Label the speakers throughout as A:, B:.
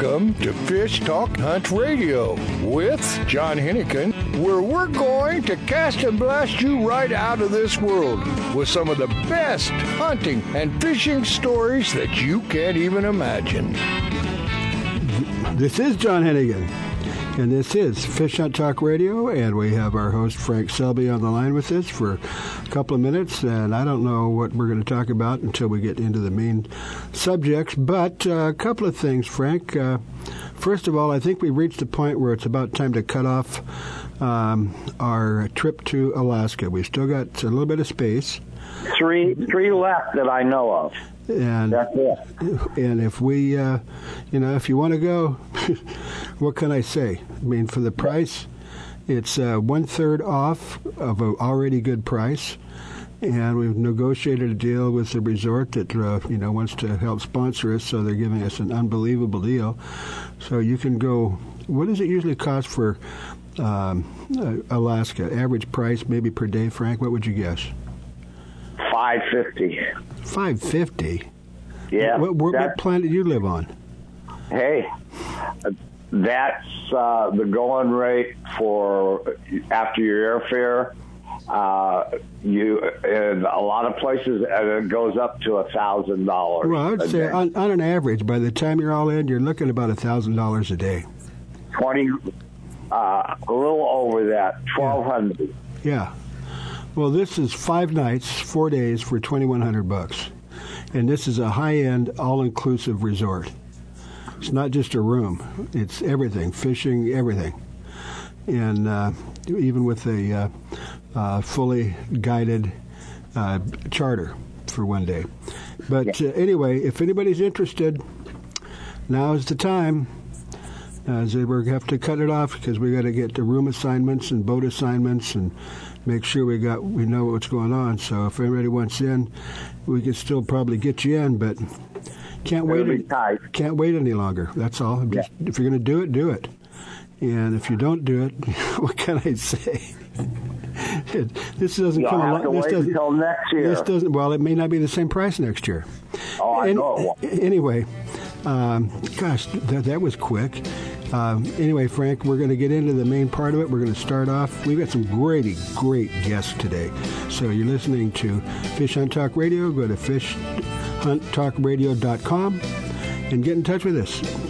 A: Welcome to Fish Talk Hunt Radio with John Hennigan, where we're going to cast and blast you right out of this world with some of the best hunting and fishing stories that you can't even imagine.
B: This is John Hennigan, and this is Fish Hunt Talk Radio, and we have our host Frank Selby on the line with us for a couple of minutes, and I don't know what we're going to talk about until we get into the main subjects, but uh, a couple of things, Frank. Uh, first of all, I think we've reached the point where it's about time to cut off um, our trip to Alaska. We've still got a little bit of space.
C: Three, three left that I know of.
B: And and if we, uh, you know, if you want to go, what can I say? I mean, for the price, it's uh, one third off of an already good price, and we've negotiated a deal with the resort that uh, you know wants to help sponsor us, so they're giving us an unbelievable deal. So you can go. What does it usually cost for um, uh, Alaska? Average price, maybe per day, Frank. What would you guess?
C: Five fifty.
B: Five fifty.
C: Yeah.
B: What, what, what planet do you live on?
C: hey, that's uh, the going rate for after your airfare. Uh, you in a lot of places uh, it goes up to a thousand dollars.
B: Well, I would say on, on an average, by the time you're all in, you're looking about a thousand dollars a day.
C: twenty, uh, a little over that, twelve hundred.
B: Yeah. Well, this is five nights, four days for twenty one hundred bucks, and this is a high end, all inclusive resort. It's not just a room; it's everything, fishing, everything, and uh, even with a uh, uh, fully guided uh, charter for one day. But uh, anyway, if anybody's interested, now is the time. Uh, so we're going to have to cut it off because we got to get the room assignments and boat assignments and make sure we got we know what's going on. So if anybody wants in, we can still probably get you in, but can't wait.
C: It'll tight.
B: Can't wait any longer. That's all. Just, If you're going to do it, do it. And if you don't do it, what can I say? It- this doesn't
C: You'll
B: come along. This doesn't.
C: until next year.
B: This doesn't. Well, it may not be the same price next year.
C: Oh, I know.
B: Anyway, um, gosh, that, that was quick. Um, anyway, Frank, we're going to get into the main part of it. We're going to start off. We've got some great, great guests today. So you're listening to Fish Hunt Talk Radio. Go to fishhunttalkradio.com and get in touch with us.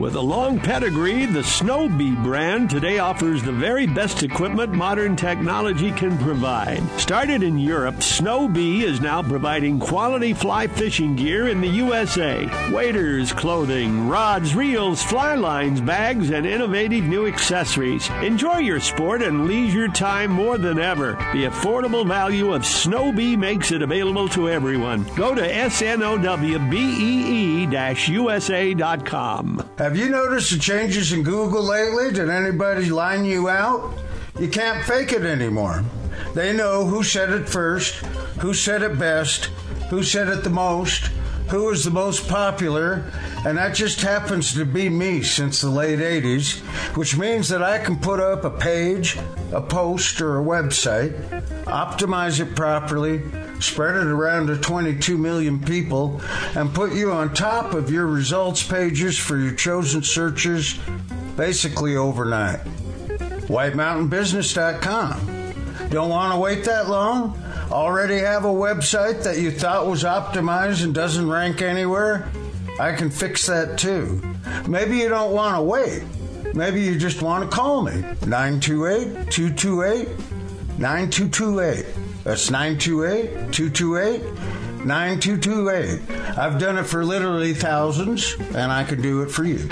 D: With a long pedigree, the Snowbee brand today offers the very best equipment modern technology can provide. Started in Europe, Snowbee is now providing quality fly fishing gear in the USA. Waders, clothing, rods, reels, fly lines, bags, and innovative new accessories. Enjoy your sport and leisure time more than ever. The affordable value of Snowbee makes it available to everyone. Go to snowbee-usa.com.
E: Have you noticed the changes in Google lately? Did anybody line you out? You can't fake it anymore. They know who said it first, who said it best, who said it the most, who is the most popular, and that just happens to be me since the late 80s, which means that I can put up a page, a post, or a website, optimize it properly, spread it around to 22 million people, and put you on top of your results pages for your chosen searches basically overnight. WhiteMountainBusiness.com. Don't want to wait that long? Already have a website that you thought was optimized and doesn't rank anywhere? I can fix that too. Maybe you don't want to wait. Maybe you just want to call me. 928 228 9228. That's 928 228 9228. I've done it for literally thousands, and I can do it for you.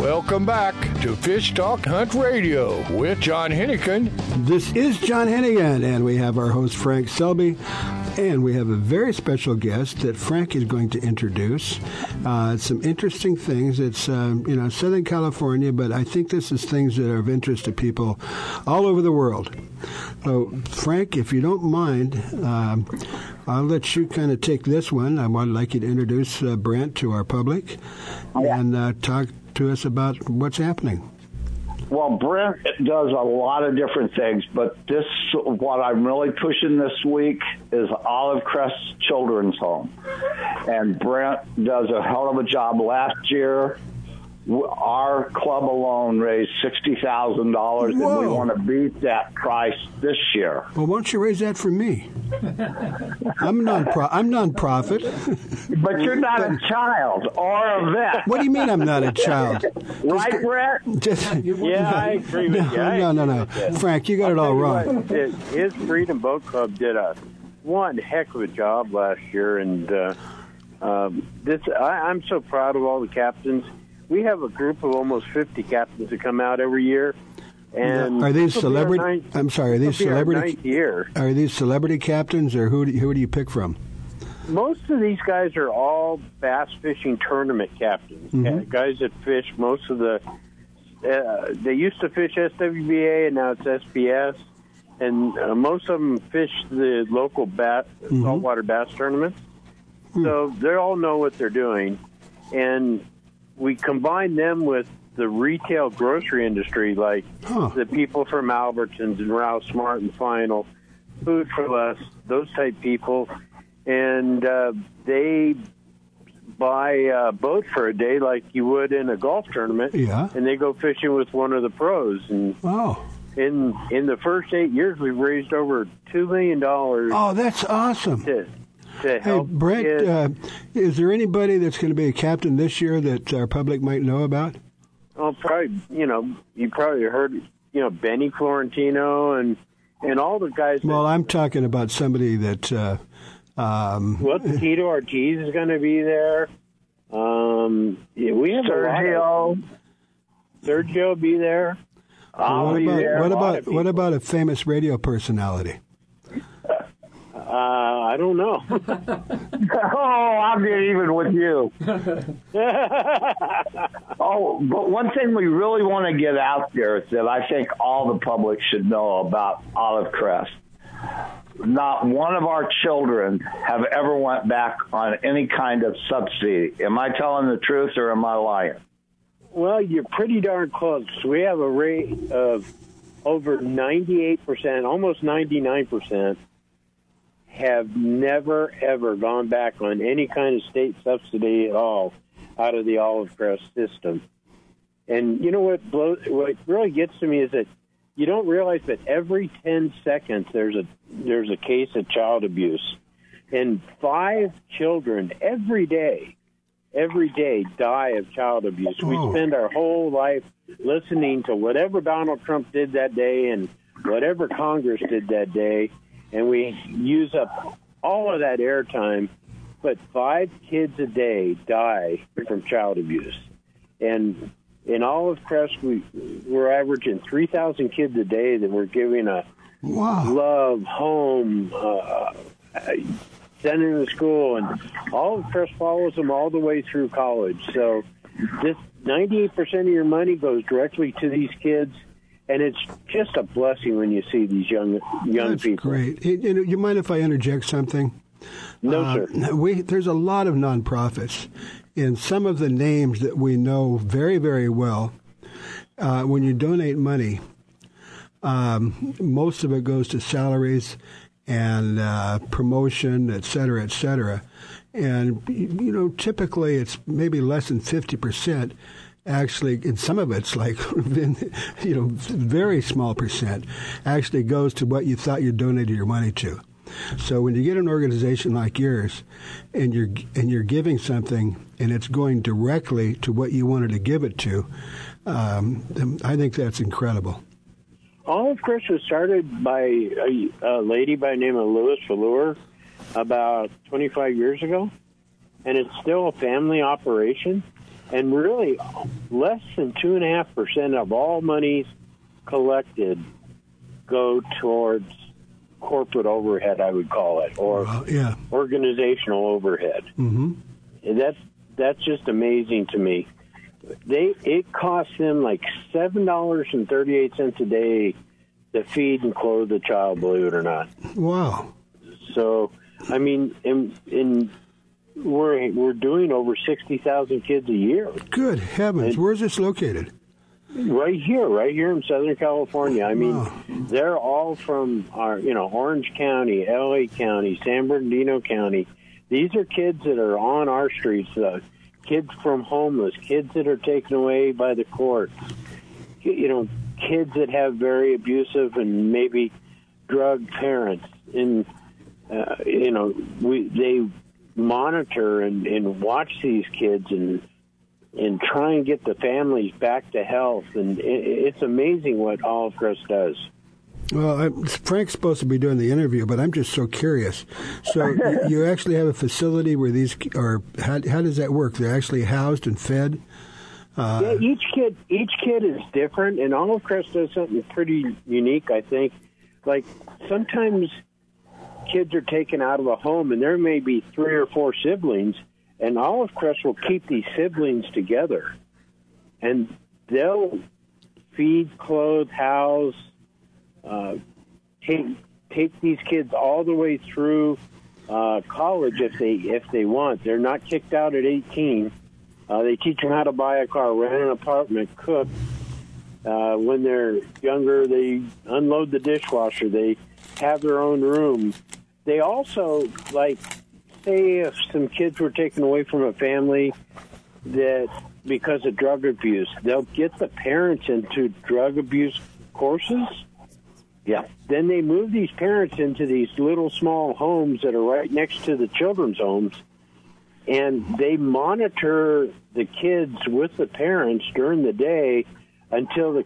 A: Welcome back to Fish Talk Hunt Radio with John Hennigan.
B: This is John Hennigan, and we have our host Frank Selby, and we have a very special guest that Frank is going to introduce. Uh, some interesting things. It's uh, you know Southern California, but I think this is things that are of interest to people all over the world. So, Frank, if you don't mind, um, I'll let you kind of take this one. I would like you to introduce uh, Brent to our public and uh, talk to us about what's happening.
C: Well, Brent does a lot of different things, but this, what I'm really pushing this week is Olive Crest Children's Home. And Brent does a hell of a job. Last year, our club alone raised sixty thousand dollars, and we want to beat that price this year.
B: Well, why don't you raise that for me? I'm non I'm non-profit.
C: But you're not a child or a vet,
B: What do you mean I'm not a child?
C: right, Brett?
B: Just,
F: Yeah, I agree with
B: no,
F: you. I
B: No, no, no.
F: agree with you.
B: Frank, you got it all wrong.
F: what, his- His Freedom Boat Club did a one heck of a job last year, and uh, um, this I, I'm so proud of all the captains. We have a group of almost 50 captains that come out every year. And
B: Are these
F: this will be our
B: celebrity?
F: ninth-
B: I'm sorry. Are these celebrity?
F: year.
B: Are these celebrity captains, or who? Do, who do you pick from?
F: Most of these guys are all bass fishing tournament captains,
B: Mhm.
F: uh, guys that fish most of the. Uh, they used to fish SWBA, and now it's SBS, and uh, most of them fish the local bass,
B: Mhm.
F: saltwater bass tournaments. So they all know what they're doing, and we combine them with the retail grocery industry, like
B: Huh.
F: the people from Albertsons and Ralph Smart and Final, Food for Less, those type people, and uh, they buy a boat for a day like you would in a golf tournament,
B: Yeah.
F: and they go fishing with one of the pros. And
B: Oh,
F: in in the first eight years, we've raised over two million dollars
B: oh, that's awesome.
F: to to
B: Hey,
F: help
B: Brent, uh, is there anybody that's going to be a captain this year that our public might know about?
F: Well, probably you know you probably heard you know Benny Florentino and and all the guys.
B: Well,
F: that,
B: I'm talking about somebody that. Uh, um,
F: well, Tito Ortiz is going to be there. Um, yeah, we have
C: Sergio,
F: of Sergio will be there. I'll
B: what
F: be
B: about
F: there.
B: what about what about a famous radio personality?
F: Uh, I don't know.
C: oh, I'll get even with you. Oh, but one thing we really want to get out there is that I think all the public should know about Olive Crest. Not one of our children have ever went back on any kind of subsidy. Am I telling the truth or am I lying?
F: Well, you're pretty darn close. We have a rate of over 98%, almost 99%, have never, ever gone back on any kind of state subsidy at all out of the Olive Crest system. And you know what blows, what really gets to me is that you don't realize that every 10 seconds there's a there's a case of child abuse. And five children every day every day die of child abuse. We spend our whole life listening to whatever Donald Trump did that day and whatever Congress did that day, and we use up all of that airtime. But five kids a day die from child abuse, and in Olive Crest, we we're averaging three thousand kids a day that we're giving a
B: Wow.
F: love, home, uh, sending them to school, and Olive Crest follows them all the way through college. So this 98% of your money goes directly to these kids, and it's just a blessing when you see these young young
B: That's
F: people.
B: great. Hey, you, know, you mind if I interject something?
F: No,
B: Uh,
F: sir.
B: We there's a lot of nonprofits, and some of the names that we know very very well. Uh, when you donate money, um, most of it goes to salaries and uh, promotion, et cetera, et cetera. And you know, typically it's maybe less than fifty percent. Actually, and some of it's like, you know, very small percent actually goes to what you thought you donated your money to. So when you get an organization like yours, and you're and you're giving something, and it's going directly to what you wanted to give it to, um, I think that's incredible.
F: Olive Crest was started by a, a lady by the name of Louis Verleur about 25 years ago, and it's still a family operation. And really, less than two and a half percent of all monies collected go towards corporate overhead, I would call it, or
B: Uh, yeah.
F: organizational overhead.
B: hmm
F: And that's that's just amazing to me. They it costs them like seven dollars and thirty eight cents a day to feed and clothe the child. Believe it or not.
B: Wow.
F: So I mean, in in we're we're doing over sixty thousand kids a year.
B: Good heavens. Where's this located?
F: Right here, right here in Southern California. I mean, they're all from our, you know, Orange County, LA County, San Bernardino County. These are kids that are on our streets, uh, kids from homeless, kids that are taken away by the courts, you know, kids that have very abusive and maybe drug parents. And, uh, you know, we, they monitor and, and watch these kids and and try and get the families back to health. And it, it's amazing what Olive Crest does.
B: Well, I, Frank's supposed to be doing the interview, but I'm just so curious. So you, you actually have a facility where these, are. how, how does that work? They're actually housed and fed. Uh,
F: yeah, each kid each kid is different, and Olive Crest does something pretty unique. I think, like sometimes kids are taken out of a home, and there may be three or four siblings, and Olive Crest will keep these siblings together, and they'll feed, clothe, house, uh, take take these kids all the way through uh, college if they if they want. They're not kicked out at 18. Uh, they teach them how to buy a car, rent an apartment, cook. Uh, when they're younger, they unload the dishwasher. They have their own room. They also like say if some kids were taken away from a family that because of drug abuse, they'll get the parents into drug abuse courses. Yeah. Then they move these parents into these little small homes that are right next to the children's homes, and they monitor the kids with the parents during the day until the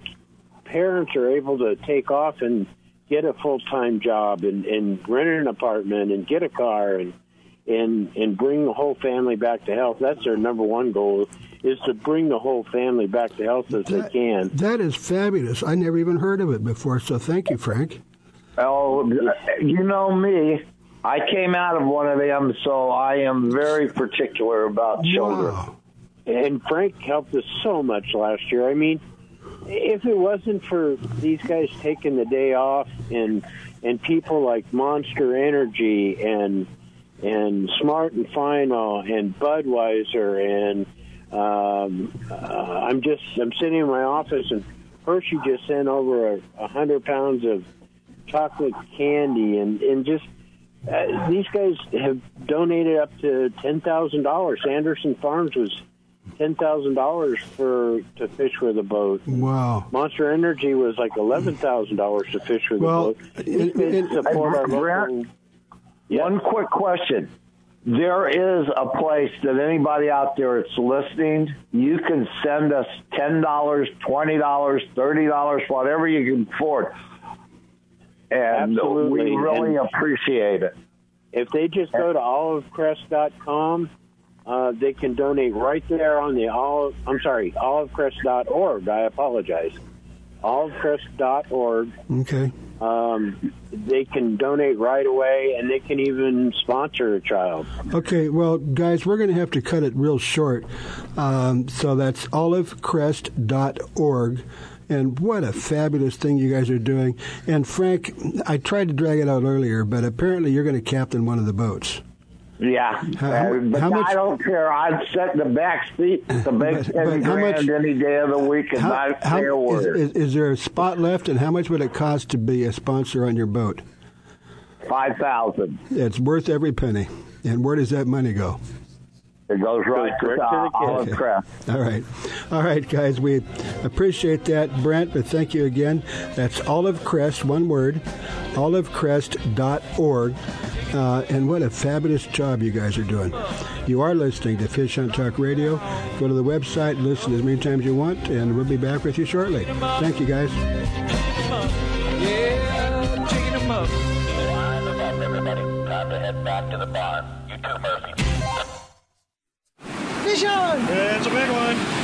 F: parents are able to take off and get a full time job and, and rent an apartment and get a car and and and bring the whole family back to health. That's their number one goal is to bring the whole family back to health as they can.
B: That is fabulous. I never even heard of it before, so thank you, Frank.
C: Oh, you know me. I came out of one of them, so I am very particular about children.
F: And Frank helped us so much last year. I mean, if it wasn't for these guys taking the day off and and people like Monster Energy and and Smart and Final and Budweiser and um, uh, I'm just I'm sitting in my office and Hershey just sent over a, a hundred pounds of chocolate candy and and just uh, these guys have donated up to ten thousand dollars. Anderson Farms was ten thousand dollars for to fish with a boat.
B: Wow.
F: Monster Energy was like eleven thousand dollars to fish with
B: Well,
F: a boat. These guys support our local.
C: One quick question. There is a place that anybody out there that's listening, you can send us $10, $20, $30, whatever you can afford. And
F: Absolutely.
C: we really
F: And-
C: appreciate it.
F: If they just go to olivecrest.com, uh, they can donate right there on the olive. I'm sorry, olivecrest.org. I apologize. Olivecrest.org.
B: Okay.
F: Um, they can donate right away, and they can even sponsor a child.
B: Okay, well, guys, we're going to have to cut it real short. Um, so that's olivecrest.org. And what a fabulous thing you guys are doing. And Frank, I tried to drag it out earlier, but apparently you're going to captain one of the boats.
C: Yeah,
B: How-
C: uh, but
B: how much-
C: I don't care. I'd set the back seat, the big
B: But-
C: ten
B: but how
C: grand
B: much-
C: any day of the week, and
B: How-
C: not
B: how-
C: say a
B: is,
C: word.
B: is, is there a spot left, and how much would it cost to be a sponsor on your boat?
C: Five thousand.
B: It's worth every penny. And where does that money go?
C: It goes right to, the,
F: to the kids.
C: Olive
B: Okay.
C: Crest.
B: All right. All right, guys. We appreciate that, Brent, but thank you again. That's Olive Crest, one word, olivecrest.org. Uh, and what a fabulous job you guys are doing. You are listening to Fish Hunt Talk Radio. Go to the website, listen as many times as you want, and we'll be back with you shortly. Thank you, guys.
G: Yeah, jigging them up.
H: everybody. Time to head back to the barn. You too, Murphy.
I: Fish on!
G: It's a big one.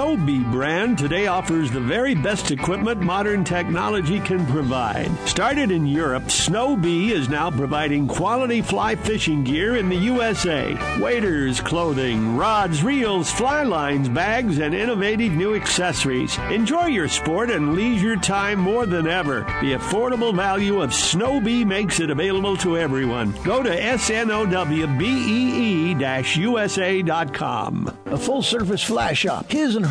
D: Bee brand today offers the very best equipment modern technology can provide. Started in Europe, Snowbee is now providing quality fly fishing gear in the USA. Waders, clothing, rods, reels, fly lines, bags, and innovative new accessories. Enjoy your sport and leisure time more than ever. The affordable value of Snowbee makes it available to everyone. Go to snowbee-usa.com.
I: A full service fly shop, His and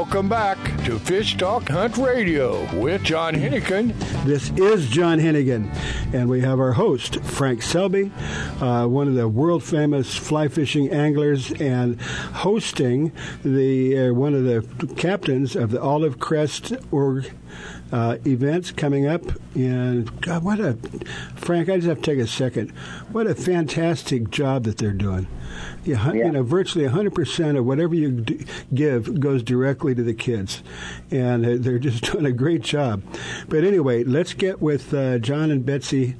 A: Welcome back to Fish Talk Hunt Radio with John Hennigan.
B: This is John Hennigan, and we have our host, Frank Selby, uh, one of the world famous fly fishing anglers and hosting the uh, one of the captains of the Olive Crest org. Uh, events coming up, and God, what a Frank! I just have to take a second. What a fantastic job that they're doing. You, hu- you know, virtually 100% of whatever you d- give goes directly to the kids. And uh, they're just doing a great job. But anyway, let's get with uh, John and Betsy.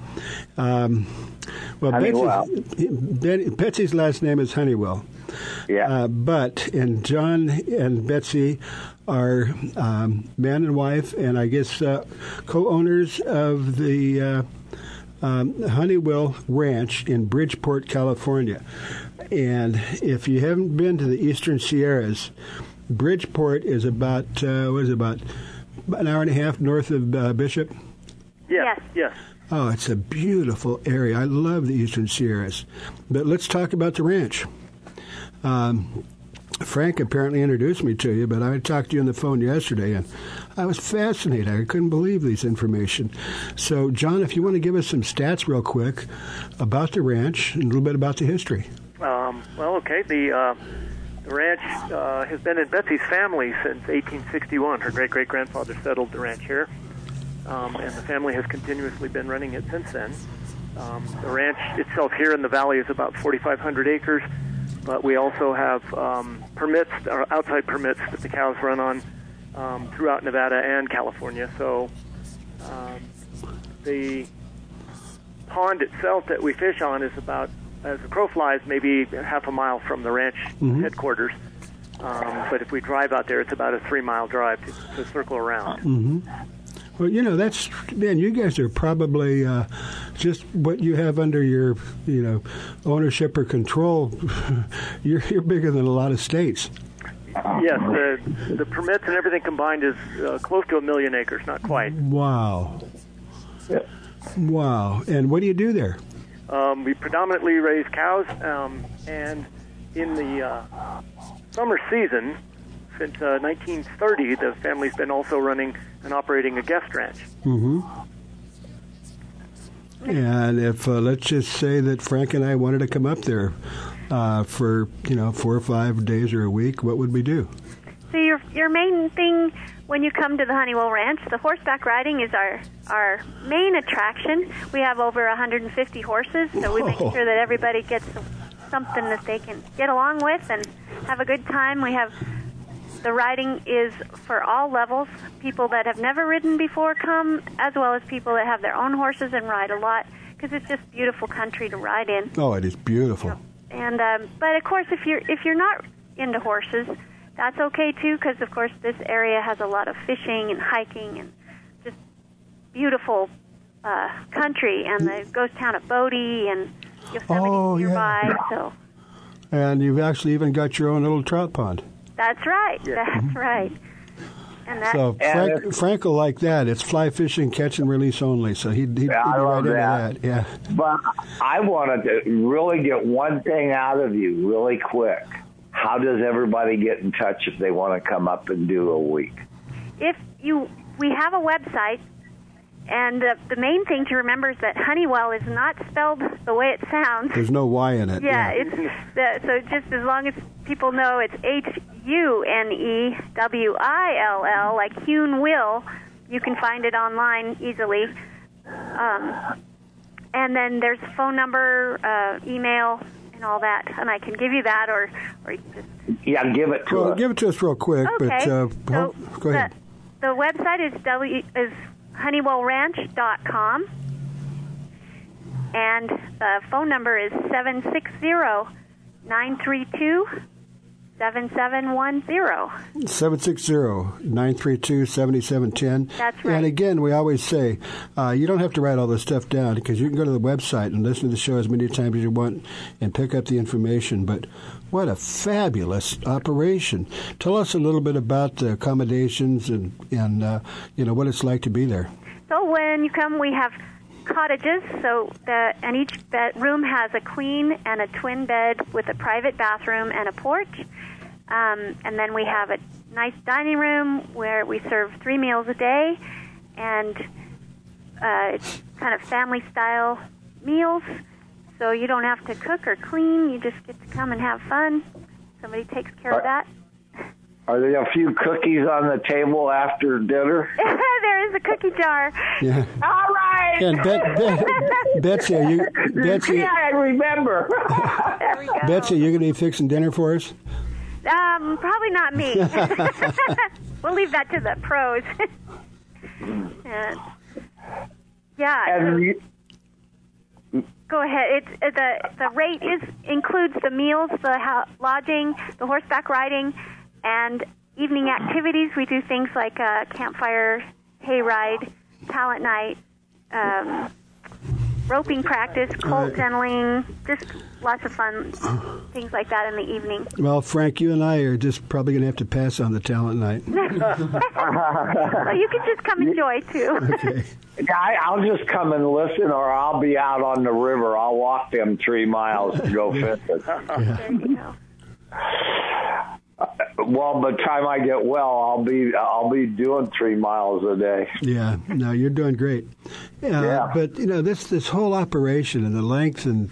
B: Um, well. Betsy's, Betsy's last name is Hunewill.
C: Yeah.
B: Uh, but and John and Betsy are um, man and wife, and I guess uh, co-owners of the uh, um, Hunewill Ranch in Bridgeport, California. And if you haven't been to the Eastern Sierras, Bridgeport is about uh, what is it, about an hour and a half north of uh, Bishop.
J: Yes. Yes.
B: Oh, it's a beautiful area. I love the Eastern Sierras. But let's talk about the ranch. Um, Frank apparently introduced me to you, but I talked to you on the phone yesterday, and I was fascinated. I couldn't believe this information. So, John, if you want to give us some stats real quick about the ranch and a little bit about the history.
J: Um, well, okay. The uh, the ranch uh, has been in Betsy's family since 1861. Her great great grandfather settled the ranch here, um, and the family has continuously been running it since then. Um, the ranch itself here in the valley is about 4,500 acres, but we also have um, permits, or outside permits that the cows run on um, throughout Nevada and California. So um, the pond itself that we fish on is about, as the crow flies, maybe half a mile from the ranch
B: Mhm.
J: headquarters. Um, but if we drive out there, it's about a three-mile drive to, to circle around.
B: hmm Well, you know, that's man. You guys are probably uh, just what you have under your, you know, ownership or control. you're you're bigger than a lot of states.
J: Yes, the the permits and everything combined is uh, close to a million acres, not quite.
B: Wow. Yeah. Wow. And what do you do there?
J: Um, we predominantly raise cows, um, and in the uh, summer season, since uh, 1930, the family's been also running and operating a guest ranch.
B: Mm-hmm. And if uh, let's just say that Frank and I wanted to come up there uh, for you know four or five days or a week, what would we do?
K: So your your main thing when you come to the Hunewill Ranch, the horseback riding is our our main attraction. We have over 150 horses, so we make sure that everybody gets something that they can get along with and have a good time. We have the riding is for all levels. People that have never ridden before come, as well as people that have their own horses and ride a lot, because it's just beautiful country to ride in.
B: Oh, it is beautiful.
K: And um, but of course, if you're if you're not into horses, that's okay too, because of course this area has a lot of fishing and hiking and just beautiful uh, country, and the ghost town of Bodie and Yosemite
B: Oh, yeah.
K: nearby. So
B: And you've actually even got your own little trout pond.
K: That's right. That's mm-hmm. right. And that
B: So Frank, Frank will like that. It's fly fishing, catch and release only. So he'd, he'd,
C: Yeah,
B: he'd be right
C: love
B: into
C: that.
B: that. Yeah.
C: But I wanted to really get one thing out of you really quick. How does everybody get in touch if they want to come up and do a week?
K: if you we have a website and the, the main thing to remember is that hunewill is not spelled the way it sounds
B: There's no Y in it.
K: yeah, it's the, so just as long as people know it's H U N E W I L L like Hune Will, you can find it online easily. Um, and then there's a phone number, uh, email, and all that, and I can give you that, or or just
C: Yeah, give it to
B: Well,
C: us.
B: give it to us real quick.
K: Okay.
B: But uh,
K: So
B: go ahead.
K: The, the website is w is hunewillranch.com, and the phone number is seven six zero nine three two seven seven one zero.
B: 760-932-7710.
K: That's right.
B: And again, we always say, uh, you don't have to write all this stuff down because you can go to the website and listen to the show as many times as you want and pick up the information. But what a fabulous operation. Tell us a little bit about the accommodations and, and uh, you know, what it's like to be there.
K: So when you come, we have cottages. So the and each bedroom has a queen and a twin bed with a private bathroom and a porch. Um, and then we have a nice dining room where we serve three meals a day, and uh, it's kind of family style meals. So you don't have to cook or clean. You just get to come and have fun. Somebody takes care of that.
C: Are there a few cookies on the table after dinner?
K: there is a cookie jar.
B: Yeah.
C: All right.
B: And Bet- Bet- Betsy, are you, Betsy,
C: Yeah, I remember.
K: There we go.
B: Betsy, you going to be fixing dinner for us?
K: Um, probably not me. we'll leave that to the pros. And- yeah.
C: And
K: so-
C: you,
K: Go ahead. It's uh, the the rate is includes the meals, the ho- lodging, the horseback riding, and evening activities. We do things like uh, campfire, hayride, talent night, um, roping practice, colt gentling, just lots of fun things like that in the evening.
B: Well, Frank, you and I are just probably going to have to pass on the talent night.
K: well, you can just come enjoy too.
B: Okay.
C: Yeah, I, I'll just come and listen, or I'll be out on the river. I'll walk them three miles to go fishing.
K: There you go.
C: Well, by the time I get well, I'll be I'll be doing three miles a day.
B: Yeah, no, you're doing great. Uh,
C: Yeah.
B: But you know this this whole operation and the length and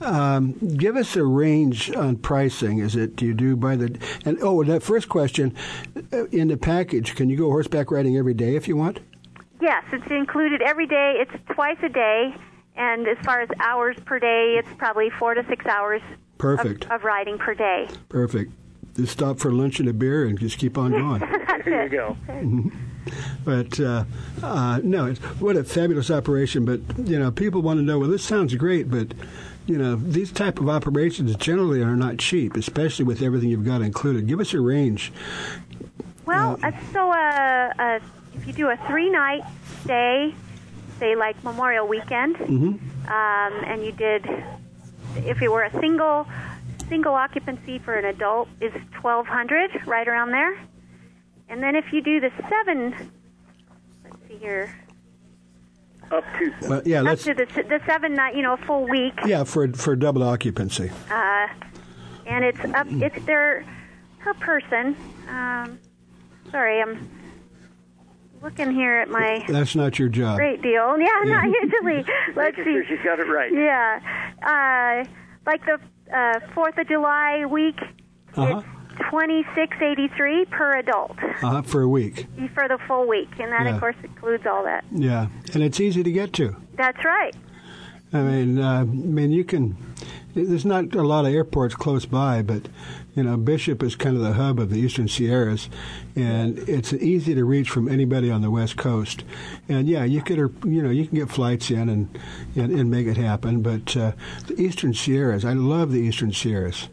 B: um, give us a range on pricing. Is it do you do by the and oh that first question uh, in the package? Can you go horseback riding every day if you want?
K: Yes, it's included every day. It's twice a day, and as far as hours per day, it's probably four to six hours
B: Perfect,
K: of, of riding per day.
B: perfect. Just stop for lunch and a beer and just keep on going.
J: There you go.
B: But uh, uh, no, it's, what a fabulous operation! But you know, people want to know. Well, this sounds great, but you know, these type of operations generally are not cheap, especially with everything you've got included. Give us a range.
K: Well, uh, so uh, uh, if you do a three-night stay, say like Memorial Weekend,
B: Mm-hmm.
K: um, and you did, if it were a single single occupancy for an adult is twelve hundred, right around there. And then if you do the seven, let's see here,
J: Up to
B: Well, yeah, let's
K: to the the seven night, you know, a full week.
B: yeah for for double occupancy.
K: uh, and it's up. It's their per person. Um, sorry, I'm looking here at my
B: That's not your job.
K: great deal. Yeah, not usually. Let's
J: making
K: see.
J: sure she's got it right.
K: Yeah, uh, like the uh, Fourth of July week,
B: Uh-huh.
K: it's twenty six eighty three per adult
B: Uh-huh, for a week.
K: for the full week, and that
B: Yeah.
K: of course includes all that.
B: Yeah, and it's easy to get to.
K: That's right.
B: I mean, uh, I mean, you can. There's not a lot of airports close by, but you know, Bishop is kind of the hub of the Eastern Sierras, and it's easy to reach from anybody on the West Coast. And yeah, you could, or you know, you can get flights in and and, and make it happen. But uh, the Eastern Sierras, I love the Eastern Sierras.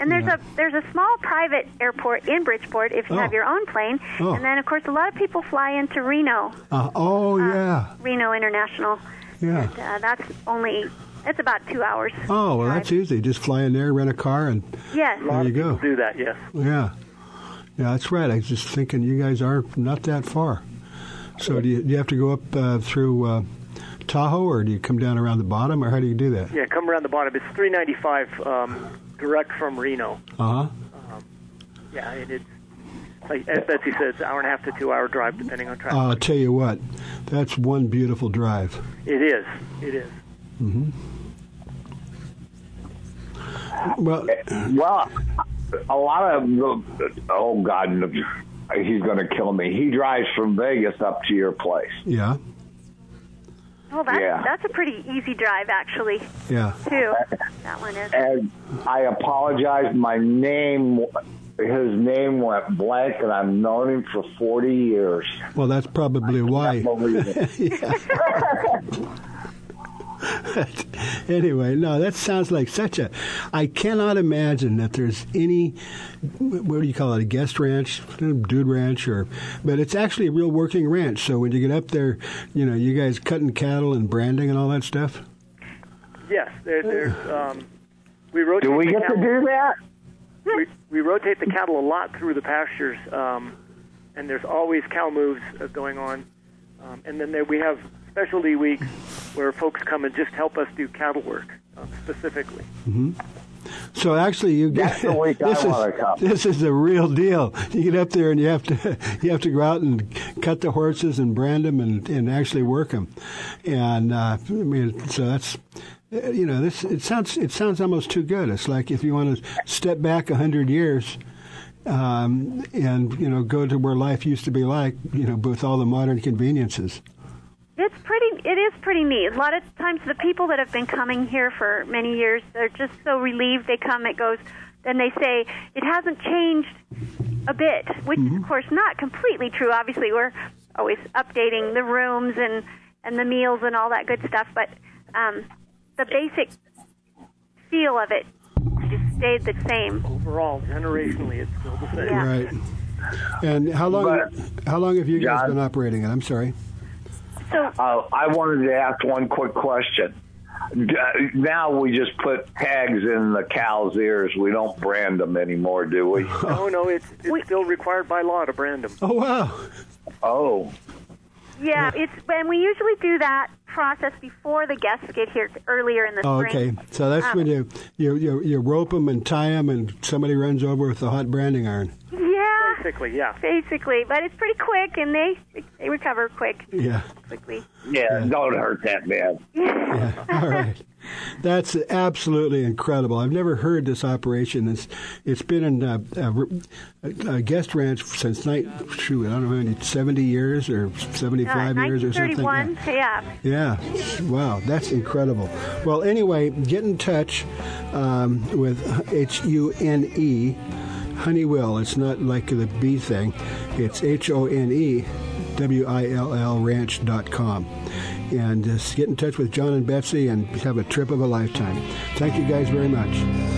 K: And there's a there's a small private airport in Bridgeport if you
B: Oh.
K: have your own plane,
B: Oh.
K: and then of course a lot of people fly into Reno,
B: Uh, oh yeah,
K: Reno International.
B: yeah.
K: And, uh, that's only it's about two hours.
B: Oh well, that's easy. Just fly in there, rent a car, and
K: Yes.
B: there you go.
J: Do that, yes.
B: Yeah, yeah, that's right. I was just thinking you guys are not that far. So do you, do you have to go up uh, through uh, Tahoe, or do you come down around the bottom, or how do you do that?
J: Yeah, come around the bottom. It's 395 um, direct from Reno.
B: Uh huh.
J: Um, yeah, and it's like as Betsy says, it's an hour and a half to two hour drive depending on traffic.
B: I'll tell you what, that's one beautiful drive.
J: it is. It is.
B: hmm Well,
C: Well, a lot of the, oh God, he's going to kill me. He drives from Vegas up to your place.
B: yeah,
K: Well, that's
C: Yeah.
K: that's a pretty easy drive actually,
B: yeah.
K: too. That one is.
C: And I apologize. My name, his name went blank, and I've known him for 40 years.
B: Well, that's probably why. anyway, no, that sounds like such a. I cannot imagine that there's any. What do you call it? A guest ranch, dude ranch, or. But it's actually a real working ranch. So when you get up there, you know, you guys cutting cattle and branding and all that stuff.
J: Yes, there, there's. Um, we rotate.
C: Do we
J: the
C: get to
J: cattle-
C: do that?
J: We, we rotate the cattle a lot through the pastures, um, and there's always cow moves uh, going on. Um, and then there, we have specialty weeks where folks come and just help us do cattle work uh, specifically.
B: hmm So actually, you get
C: That's the week I
B: this is
C: wanna come.
B: this is the real deal. You get up there and you have to you have to go out and cut the horses and brand them and, and actually work them. And uh, I mean, so that's uh, you know this it sounds it sounds almost too good. It's like if you want to step back a hundred years. Um, and you know, go to where life used to be like, you know, with all the modern conveniences.
K: It's pretty. It is pretty neat. A lot of times, the people that have been coming here for many years, they're just so relieved. They come, it goes. Then they say it hasn't changed a bit, which is of course not completely true. Obviously, we're always updating the rooms and and the meals and all that good stuff. But um, the basic feel of it just stayed the same.
J: Overall, generationally, it's still the same.
K: Yeah.
B: Right. And how long? how long have you guys
C: John?
B: been operating it? I'm sorry.
K: So
C: Uh, I wanted to ask one quick question. Now we just put tags in the cow's ears. We don't brand them anymore, do we?
J: No, no, it's, it's still required by law to brand them.
B: Oh wow.
C: Oh,
K: yeah, it's and we usually do that process before the guests get here earlier in the
B: Oh,
K: spring.
B: okay. So that's
K: Um,
B: when you, you you you rope them and tie them, and somebody runs over with the hot branding iron.
K: Yeah,
J: Basically, yeah.
K: basically, but it's pretty quick, and they they recover quick
B: Yeah.
K: quickly.
C: yeah, don't hurt that bad.
B: Yeah. All right. That's absolutely incredible. I've never heard this operation. It's it's been in a, a, a guest ranch since night. Shoot, I don't know, maybe seventy years or seventy five
K: Uh,
B: years or something.
K: 1931. Yeah.
B: Yeah. Wow, that's incredible. Well, anyway, get in touch um, with H U N E, Hunewill. It's not like the bee thing, it's H O N E W I L L ranch.com. And just get in touch with John and Betsy and have a trip of a lifetime. Thank you guys very much.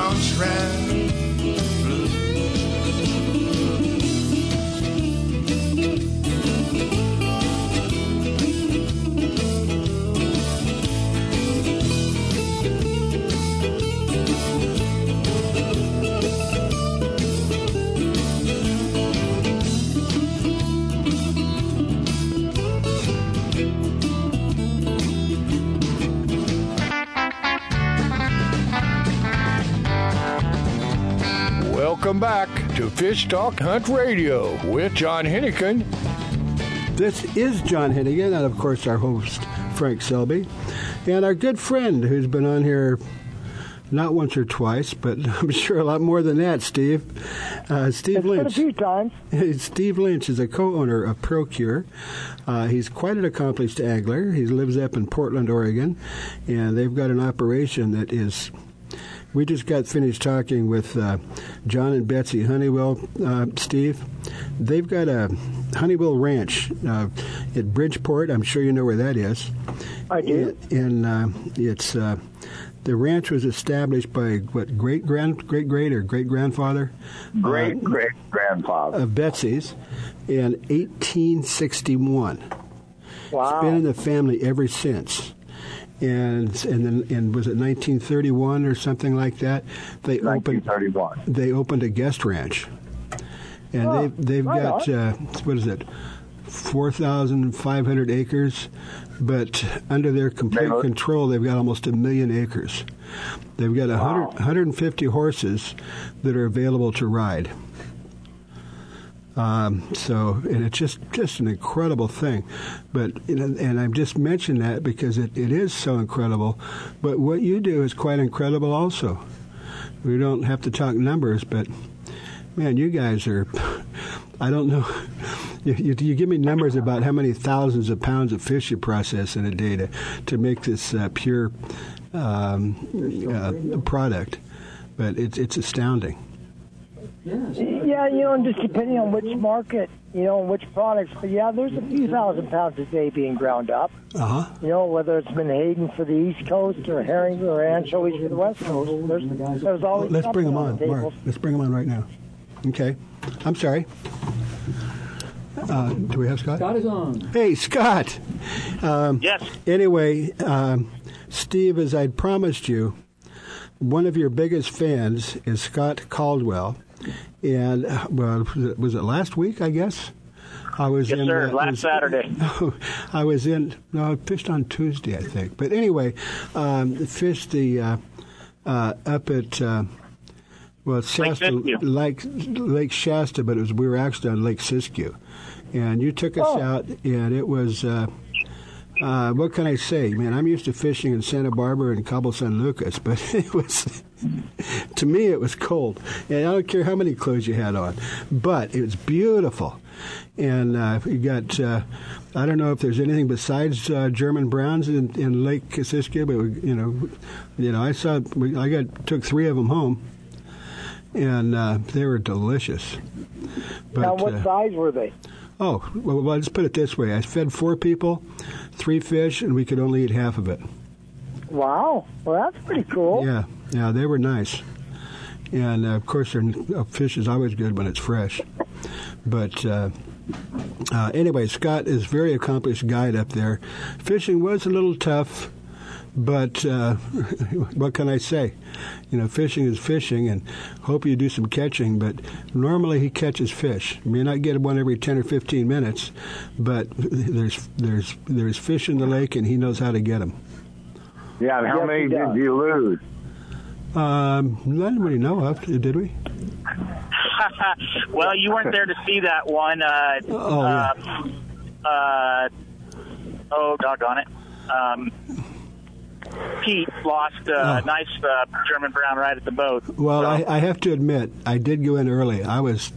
L: REEL
A: Fish Talk Hunt Radio with John Hennigan.
B: This is John Hennigan, and of course, our host, Frank Selby, and our good friend who's been on here not once or twice, but I'm sure a lot more than that, Steve. Uh, Steve
M: It's been a
B: Lynch.
M: few times.
B: Steve Lynch is a co-owner of Pro-Cure. Uh, he's quite an accomplished angler. He lives up in Portland, Oregon, and they've got an operation that is. We just got finished talking with uh, John and Betsy Hunewill, uh, Steve, they've got a Hunewill Ranch uh, at Bridgeport. I'm sure you know where that is.
M: I do.
B: And uh, it's uh, the ranch was established by what great grand great great or great grandfather
C: Great great grandfather.
B: of Betsy's in 1861.
M: Wow.
B: It's been in the family ever since. And and then and was it 1931 or something like that? They opened
C: 1931.
B: They opened a guest ranch, and
M: Oh,
B: they've they've
M: right
B: got uh, what is it, 4,500 acres, but under their complete control, they've got almost a million acres. They've got a 100, 150 horses that are available to ride. Um, so, and it's just just an incredible thing. But and I've just mentioned that because it, it is so incredible. But what you do is quite incredible, also. We don't have to talk numbers, but man, you guys are. I don't know. You, you, you give me numbers about how many thousands of pounds of fish you process in a day to, to make this uh, pure um, uh, product, but it's it's astounding.
M: Yeah, you know, and just depending on which market, you know, which products. But yeah, there's a few thousand pounds a day being ground up.
B: Uh huh.
M: You know, whether it's Menhaden for the East Coast or herring or anchovies for the West Coast, there's, there's always
B: Let's bring them on,
M: the
B: Mark. Let's bring them on right now. Okay. I'm sorry. Uh, do we have Scott?
N: Scott is on.
B: Hey, Scott. Um,
N: Yes.
B: Anyway, um, Steve, as I'd promised you, one of your biggest fans is Scott Caldwell, and uh, well, was it, was it last week? I guess. I was
N: Yes,
B: in,
N: sir.
B: uh,
N: Last
B: was-
N: Saturday.
B: I was in. No, I fished on Tuesday, I think. But anyway, um, fished the uh, uh, up at. Uh, well, Shasta,
N: Siskiyou.
B: Lake Lake Shasta, but it was we were actually on Lake Siskiyou, and you took us
N: Oh.
B: out, and it was. Uh, uh, what can I say, man? I'm used to fishing in Santa Barbara and Cabo San Lucas, but it was to me it was cold, and I don't care how many clothes you had on, but it was beautiful, and uh, you got. Uh, I don't know if there's anything besides uh, German browns in, in Lake Siskiyou, but we, you know, you know, I saw. We, I got took three of them home, and uh, they were delicious. But,
M: now, what
B: uh,
M: size were they?
B: Oh, well, well, let's put it this way. I fed four people, three fish, and we could only eat half of it.
M: Wow. Well, that's pretty cool.
B: Yeah, yeah, they were nice. And uh, of course, their uh, fish is always good when it's fresh. But uh, uh, anyway, Scott is a very accomplished guide up there. Fishing was a little tough, but uh, what can I say? You know, fishing is fishing, and hope you do some catching. But normally, he catches fish. You may not get one every ten or fifteen minutes, but there's there's there's fish in the lake, and he knows how to get them.
C: Yeah, and how
M: Yes,
C: many did you lose?
B: Um, not anybody know of, did we?
N: well, you weren't there to see that one. Uh,
B: Oh, yeah.
N: uh, uh, oh, doggone it. Um, Pete lost a
B: Oh.
N: nice uh, German brown right at the boat.
B: Well, I, I have to admit, I did go in early. I was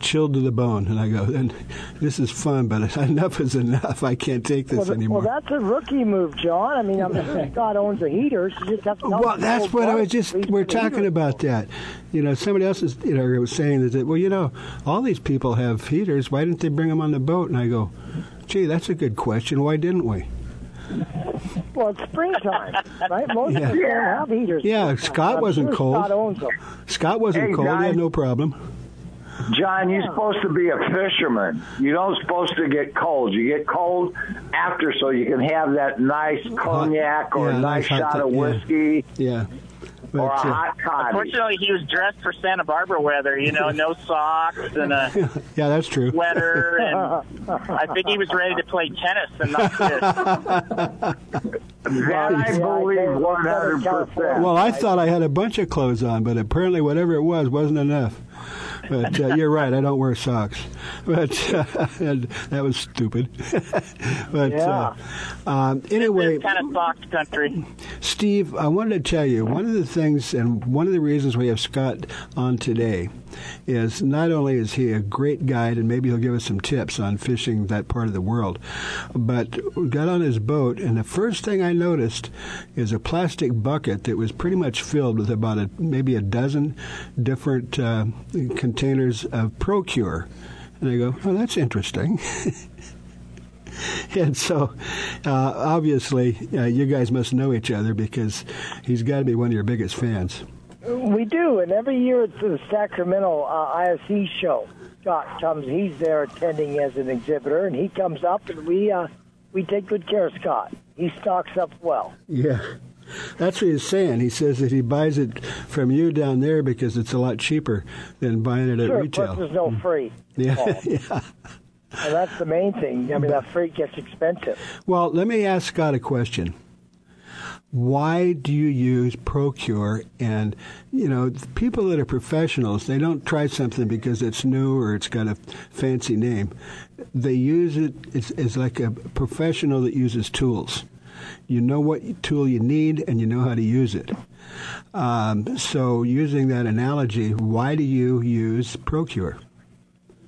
B: chilled to the bone, and I go, and this is fun, but enough is enough. I can't take this
M: well,
B: anymore.
M: well, that's a rookie move, John. I mean, I'm Scott owns a heater, so you just have to.
B: Well, that's what I was just.
M: bugs,
B: We're
M: please, for the
B: talking
M: heater.
B: about that. You know, somebody else is. You know, was saying that. Well, you know, all these people have heaters. Why didn't they bring them on the boat? And I go, gee, that's a good question. Why didn't we?
M: Well, it's springtime, right? Most
B: Yeah.
M: people don't have heaters.
B: Yeah. Scott wasn't
M: sure
B: cold.
M: Scott owns them.
B: Scott wasn't
C: Hey,
B: cold. He had no problem.
C: John, you're supposed to be a fisherman. You don't supposed to get cold. You get cold after, so you can have that nice cognac or
B: yeah,
C: a nice
B: nice hot
C: shot
B: ta-
C: of whiskey
B: Yeah.
C: or a
B: But,
C: hot toddy.
N: Unfortunately, he was dressed for Santa Barbara weather. You know, no socks and a
B: yeah, that's true.
N: sweater, and I think he was ready to play tennis and not fish.
C: That I believe 100%.
B: Well, I thought I had a bunch of clothes on, but apparently whatever it was wasn't enough. But uh, you're right, I don't wear socks. But uh, and that was stupid. but uh, um, anyway,
N: kind of soft country.
B: Steve, I wanted to tell you one of the things, and one of the reasons we have Scott on today is not only is he a great guide, and maybe he'll give us some tips on fishing that part of the world, but we got on his boat, and the first thing I noticed is a plastic bucket that was pretty much filled with about a, maybe a dozen different uh, containers of Pro-Cure. And I go, oh, that's interesting. and so, uh, obviously, uh, you guys must know each other because he's got to be one of your biggest fans.
M: We do, and every year at the Sacramento uh, ISE show, Scott comes. He's there attending as an exhibitor, and he comes up, and we uh, we take good care of Scott. He stocks up well.
B: Yeah. That's what he's saying. He says that he buys it from you down there because it's a lot cheaper than buying it at
M: sure,
B: retail.
M: Plus, there's no hmm. free.
B: Yeah, yeah.
M: And that's the main thing. I mean, that freight gets expensive.
B: Well, let me ask Scott a question. Why do you use Pro-Cure? And you know, people that are professionals, they don't try something because it's new or it's got a fancy name. They use it as, as like a professional that uses tools. You know what tool you need, and you know how to use it. Um, so, using that analogy, why do you use Pro-Cure?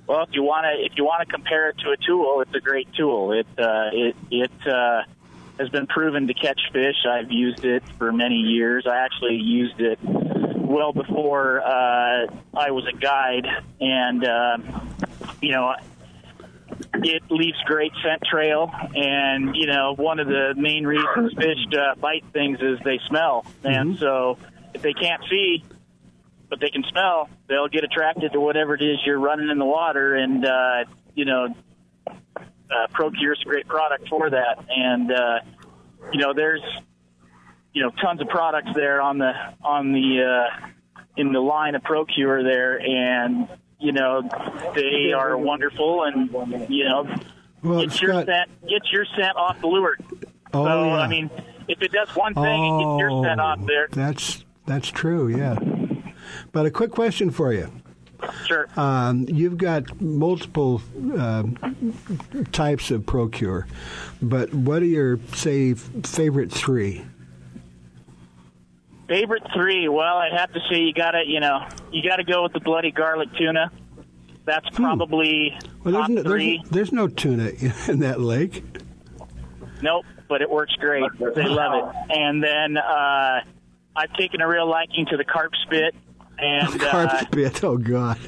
N: Well, if you want to, if you want to compare it to a tool, it's a great tool. It uh, it it uh, has been proven to catch fish. I've used it for many years. I actually used it well before uh, I was a guide, and uh, you know, it leaves great scent trail. And you know, one of the main reasons fish uh, bite things is they smell, and so if they can't see but they can smell, they'll get attracted to whatever it is you're running in the water. And, uh, you know, uh, Pro-Cure's a great product for that. And, uh, you know, there's, you know, tons of products there on the, on the, uh, in the line of Pro-Cure there. And, you know, they are wonderful and, you know,
B: Well,
N: get your scent, get your scent off the lure.
B: Oh,
N: so,
B: yeah.
N: I mean, if it does one thing, it gets your set off there.
B: That's that's true, yeah. But a quick question for you.
N: Sure.
B: Um, you've got multiple uh, types of Pro-Cure, but what are your say favorite three?
N: Favorite three? Well, I'd have to say you gotta, you know, you gotta go with the bloody garlic tuna. That's probably
B: Well, there's
N: top
B: no,
N: three.
B: there's, there's no tuna in that lake.
N: Nope, but it works great. They love it. And then uh, I've taken a real liking to the carp spit. And
B: Carp
N: uh,
B: spit. Oh God.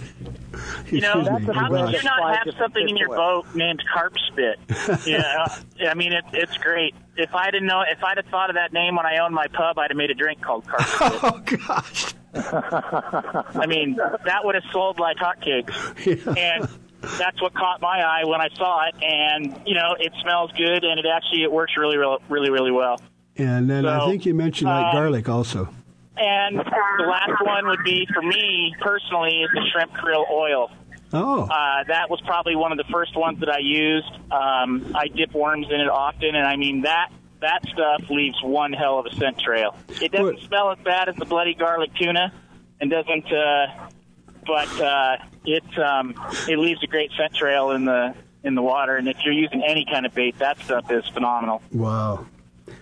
N: you know, how
B: gosh.
N: could you not have something in your boat named carp spit? yeah, I mean it, it's great. If I didn't know, if I'd have thought of that name when I owned my pub, I'd have made a drink called carp spit.
B: oh gosh.
N: I mean, that would have sold like hotcakes. And that's what caught my eye when I saw it. And you know, it smells good, and it actually it works really, really, really, really well.
B: And then I think you mentioned like
N: um,
B: garlic also.
N: And the last one would be for me personally is the shrimp krill oil.
B: Oh.
N: Uh, that was probably one of the first ones that I used. Um, I dip worms in it often, and I mean that that stuff leaves one hell of a scent trail. It doesn't smell as bad as the bloody garlic tuna, and doesn't, uh, but uh, it um, it leaves a great scent trail in the in the water. And if you're using any kind of bait, that stuff is phenomenal.
B: Wow.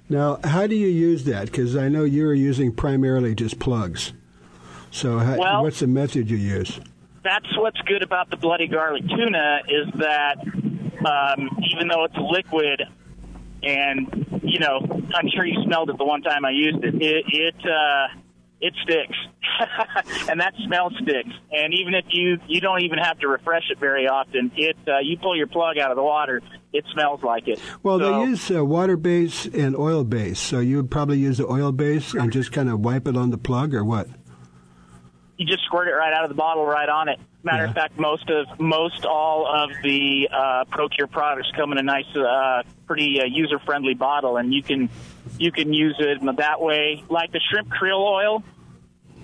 B: Now, how do you use that? Because I know you're using primarily just plugs. So, how,
N: Well-
B: what's the method you use?
N: That's what's good about the bloody garlic tuna is that um, even though it's liquid, and you know, I'm sure you smelled it the one time I used it. It it uh, it sticks, and that smell sticks. And even if you you don't even have to refresh it very often, it uh, you pull your plug out of the water, it smells like it.
B: Well,
N: So-
B: they use uh, water base and oil base. So you would probably use the oil base and just kind of wipe it on the plug, or what?
N: You just squirt it right out of the bottle, right on it. Matter of fact, most of most all of the uh, Pro-Cure products come in a nice, uh, pretty uh, user friendly bottle, and you can you can use it that way. Like the shrimp krill oil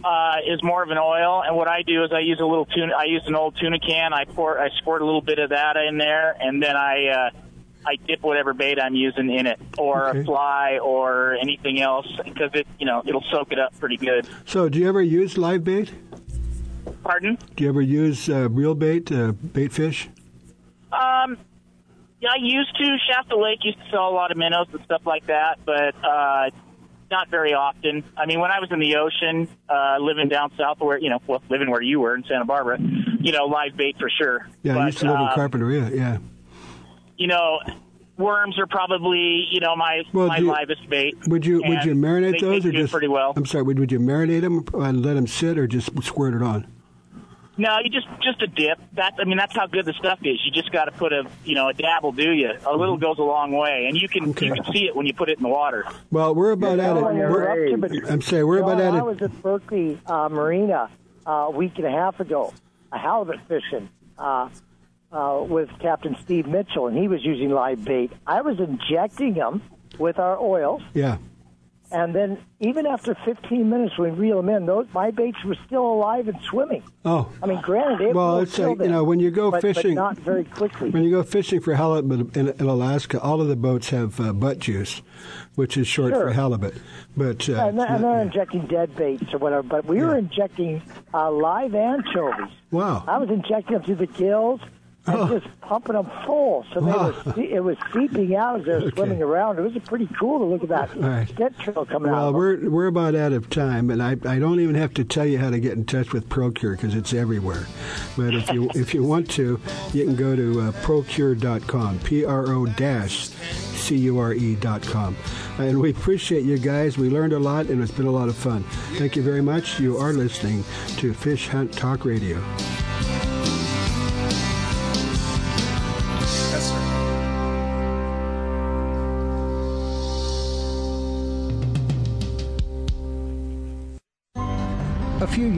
N: uh, is more of an oil, and what I do is I use a little tuna. I use an old tuna can. I pour I squirt a little bit of that in there, and then I. Uh, I dip whatever bait I'm using in it, or a fly, or anything else, because it, you know, it'll soak it up pretty good.
B: So, do you ever use live bait?
N: Pardon?
B: Do you ever use uh, real bait, uh, bait fish?
N: Um, yeah, I used to. Shasta Lake used to sell a lot of minnows and stuff like that, but uh, not very often. I mean, when I was in the ocean, uh, living down south where you know, well, living where you were in Santa Barbara, you know, live bait for sure.
B: Yeah,
N: but,
B: I used to live in
N: uh,
B: Carpinteria. Yeah.
N: You know, worms are probably you know my
B: Well,
N: my
B: you-
N: livest bait.
B: Would you would you marinate
N: they
B: those
N: taste
B: or just
N: pretty well?
B: I'm sorry. Would, would you marinate them and let them sit, or just squirt it on?
N: No, you just just a dip. That I mean, that's how good the stuff is. You just got to put a you know a dab will do you. A little goes a long way, and you can you can see it when you put it in the water.
B: Well, we're about at it.
M: Don't interrupt you,
B: We're,
M: but-
B: I'm saying we're
M: John,
B: about at it.
M: I was at Berkeley uh, Marina uh, a week and a half ago, a halibut fishing uh, uh, with Captain Steve Mitchell, and he was using live bait. I was injecting them with our oils,
B: Yeah.
M: and then even after 15 minutes, when we reel them in, those my baits were still alive and swimming.
B: Oh.
M: I mean, granted, it
B: Well, it's
M: kill
B: like, you know, when you go
M: but,
B: fishing-
M: but not very quickly.
B: When you go fishing for halibut in, in Alaska, all of the boats have uh, butt juice, which is short
M: Sure.
B: for halibut. But uh,
M: and, they're, and they're injecting dead baits or whatever, but we were injecting uh, live anchovies.
B: wow.
M: I was injecting them through the gills and
B: Oh.
M: just pumping them full, so they
B: Wow.
M: were, it was seeping out as they were swimming around. It was pretty cool to look at that
B: right.
M: scent trail coming out.
B: Well, we're we're about out of time, and I, I don't even have to tell you how to get in touch with Pro-Cure because it's everywhere. But if you if you want to, you can go to uh, pro-cure.com, p r o dash c u r e dot com, and we appreciate you guys. We learned a lot, and it's been a lot of fun. Thank you very much. You are listening to Fish Hunt Talk Radio.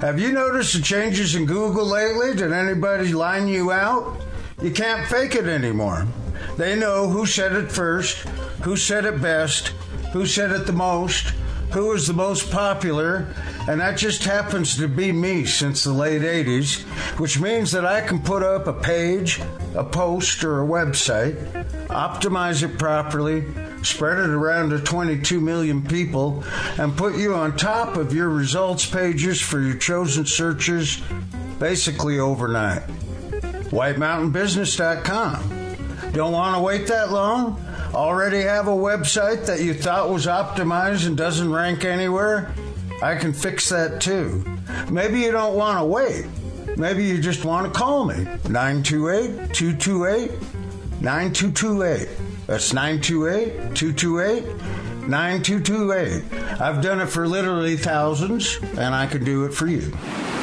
E: Have you noticed the changes in Google lately? Did anybody line you out? You can't fake it anymore. They know who said it first, who said it best, who said it the most, who was the most popular, and that just happens to be me since the late 80s, which means that I can put up a page, a post, or a website, optimize it properly, spread it around to 22 million people, and put you on top of your results pages for your chosen searches basically overnight. WhiteMountainBusiness.com. Don't want to wait that long? Already have a website that you thought was optimized and doesn't rank anywhere? I can fix that too. Maybe you don't want to wait. Maybe you just want to call me. 928 228 9228. That's 928 228 9228. I've done it for literally thousands, and I can do it for you.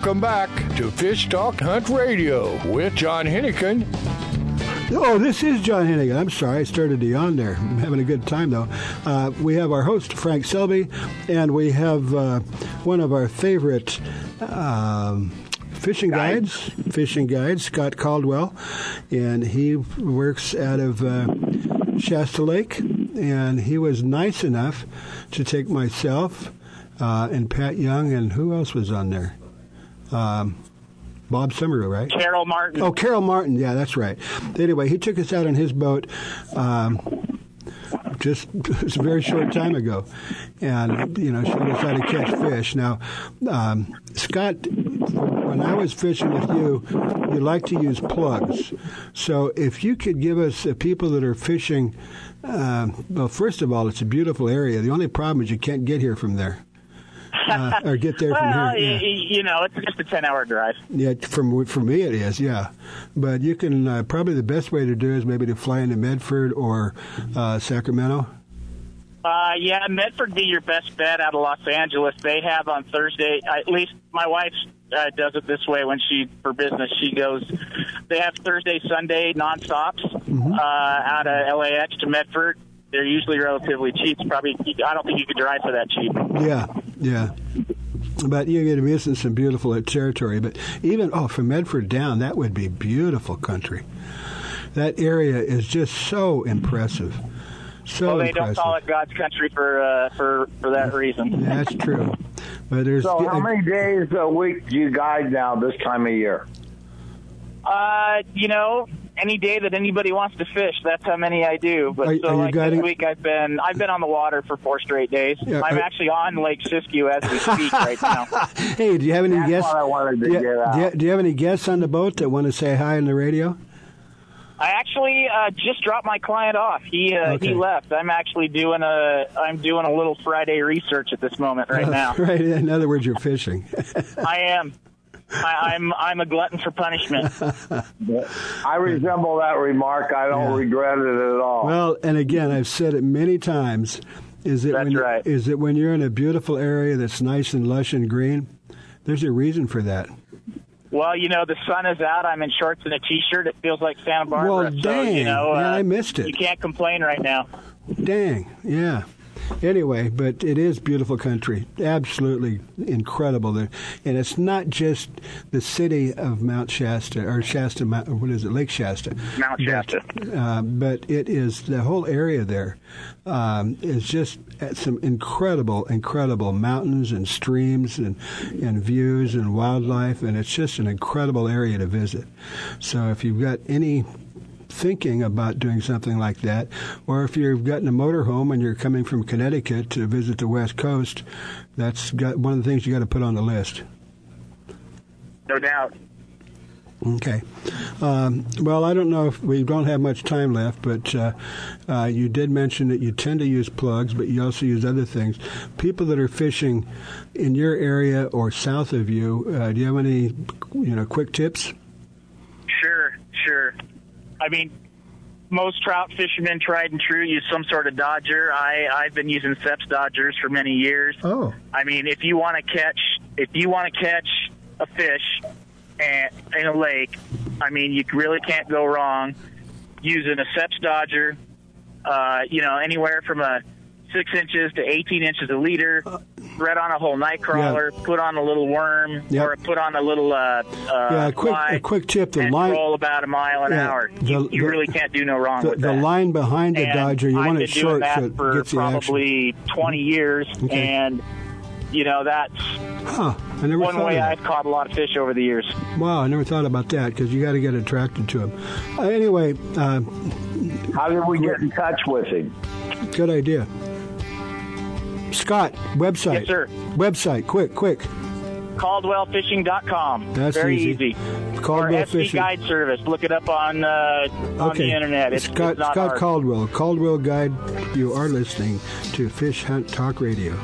A: Welcome back to Fish Talk Hunt Radio with John Hennigan.
B: Oh, this is John Hennigan. I'm sorry, I started to yawn there. I'm having a good time, though. Uh, we have our host, Frank Selby, and we have uh, one of our favorite um, fishing guides, fishing guides, Scott Caldwell, and he works out of uh, Shasta Lake, and he was nice enough to take myself, uh, and Pat Young, and who else was on there? Um, Bob Summerall, right?
N: Carol Martin.
B: Oh, Carol Martin. Yeah, that's right. Anyway, he took us out on his boat. Um, just a very short time ago, and you know showed us how to catch fish. Now, um, Scott, when I was fishing with you, you like to use plugs. So if you could give us uh, people that are fishing, uh, well, first of all, it's a beautiful area. The only problem is you can't get here from there. Uh, or get there from
N: well,
B: here.
N: y- y- you know, it's just a ten-hour drive.
B: Yeah, from for me it is. Yeah, but you can uh, probably the best way to do is maybe to fly into Medford or uh, Sacramento.
N: Uh, yeah, Medford be your best bet out of Los Angeles. They have on Thursday, at least my wife uh, does it this way when she for business. She goes, they have Thursday, Sunday nonstops uh, out of LAX to Medford. They're usually relatively cheap. It's probably I don't think you could drive for that cheap.
B: Yeah, yeah. But you're going to be missing some beautiful territory. But even oh, from Medford down, that would be beautiful country. That area is just so impressive. So
N: well, they
B: impressive.
N: don't call it God's country for uh, for for that reason.
B: That's true. But there's
C: So, how many days a week do you guide now this time of year?
N: Uh, you know, any day that anybody wants to fish, that's how many I do. But
B: Are-
N: so
B: are
N: like
B: guiding-
N: this week, I've been I've been on the water for four straight days.
B: Yeah,
N: I'm
B: are-
N: actually on Lake Siskiyou as we speak right now.
B: Hey, do you have any
N: That's
B: guests?
N: I wanted to
B: do, you,
N: get out.
B: do you- do you have any guests on the boat that want to say hi on the radio?
N: I actually uh, just dropped my client off. He uh,
B: Okay.
N: he left. I'm actually doing a I'm doing a little Friday research at this moment right now.
B: right. In other words, you're fishing.
N: I am. I, I'm I'm a glutton for punishment.
C: I resemble that remark. I don't regret it at all.
B: Well, and again, I've said it many times. Is it when
N: right.
B: is it when you're in a beautiful area that's nice and lush and green? There's a reason for that.
N: Well, you know, the sun is out. I'm in shorts and a t-shirt. It feels like Santa Barbara.
B: Well,
N: so,
B: dang.
N: you know,
B: Yeah,
N: uh,
B: I missed it.
N: You can't complain right now.
B: Dang, yeah. Anyway, but it is beautiful country, absolutely incredible there, and it's not just the city of Mount Shasta or Shasta, what is it, Lake Shasta?
N: Mount Shasta.
B: But, uh, but it is the whole area there um, is just at some incredible, incredible mountains and streams and and views and wildlife, and it's just an incredible area to visit. So if you've got any thinking about doing something like that, or if you've gotten a motorhome and you're coming from Connecticut to visit the West Coast, that's got one of the things you got to put on the list.
N: No doubt.
B: Okay. Um, well, I don't know if we don't have much time left, but uh, uh, you did mention that you tend to use plugs, but you also use other things. People that are fishing in your area or south of you, uh, do you have any, you know, quick tips?
N: Sure, sure. I mean, most trout fishermen, tried and true, use some sort of dodger. I I've been using Seps dodgers for many years.
B: Oh.
N: I mean, if you want to catch, if you want to catch a fish and, in a lake, I mean, you really can't go wrong using a Seps dodger. Uh, you know, anywhere from a six inches to 18 inches a leader. Thread on a whole night crawler. Put on a little worm,
B: Yep.
N: or put on a little uh, uh,
B: yeah, a quick,
N: fly
B: a quick tip: the
N: and
B: line,
N: roll about a mile an
B: Yeah,
N: hour.
B: the-
N: you, you
B: the-
N: really can't do no wrong
B: the,
N: with that.
B: the line behind the
N: And
B: Dodger, you
N: I've
B: want
N: been
B: it
N: doing
B: short
N: that
B: so it
N: for
B: gets the action.
N: probably 20 years,
B: Okay.
N: and you know that's
B: Huh, I never
N: one
B: thought
N: way. I've caught a lot of fish over the years.
B: Wow, I never thought about that because you got to get attracted to them. Uh, anyway, uh,
C: how did we get in touch with him?
B: Good idea. Scott, website.
N: Yes, sir.
B: Website, quick, quick.
N: CaldwellFishing.com.
B: That's
N: Very
B: easy.
N: easy.
B: Caldwell
N: or
B: Fishing.
N: Guide Service. Look it up on uh, on
B: Okay.
N: the internet. It's,
B: Scott,
N: it's
B: Scott
N: hard.
B: Caldwell, Caldwell Guide. You are listening to Fish Hunt Talk Radio.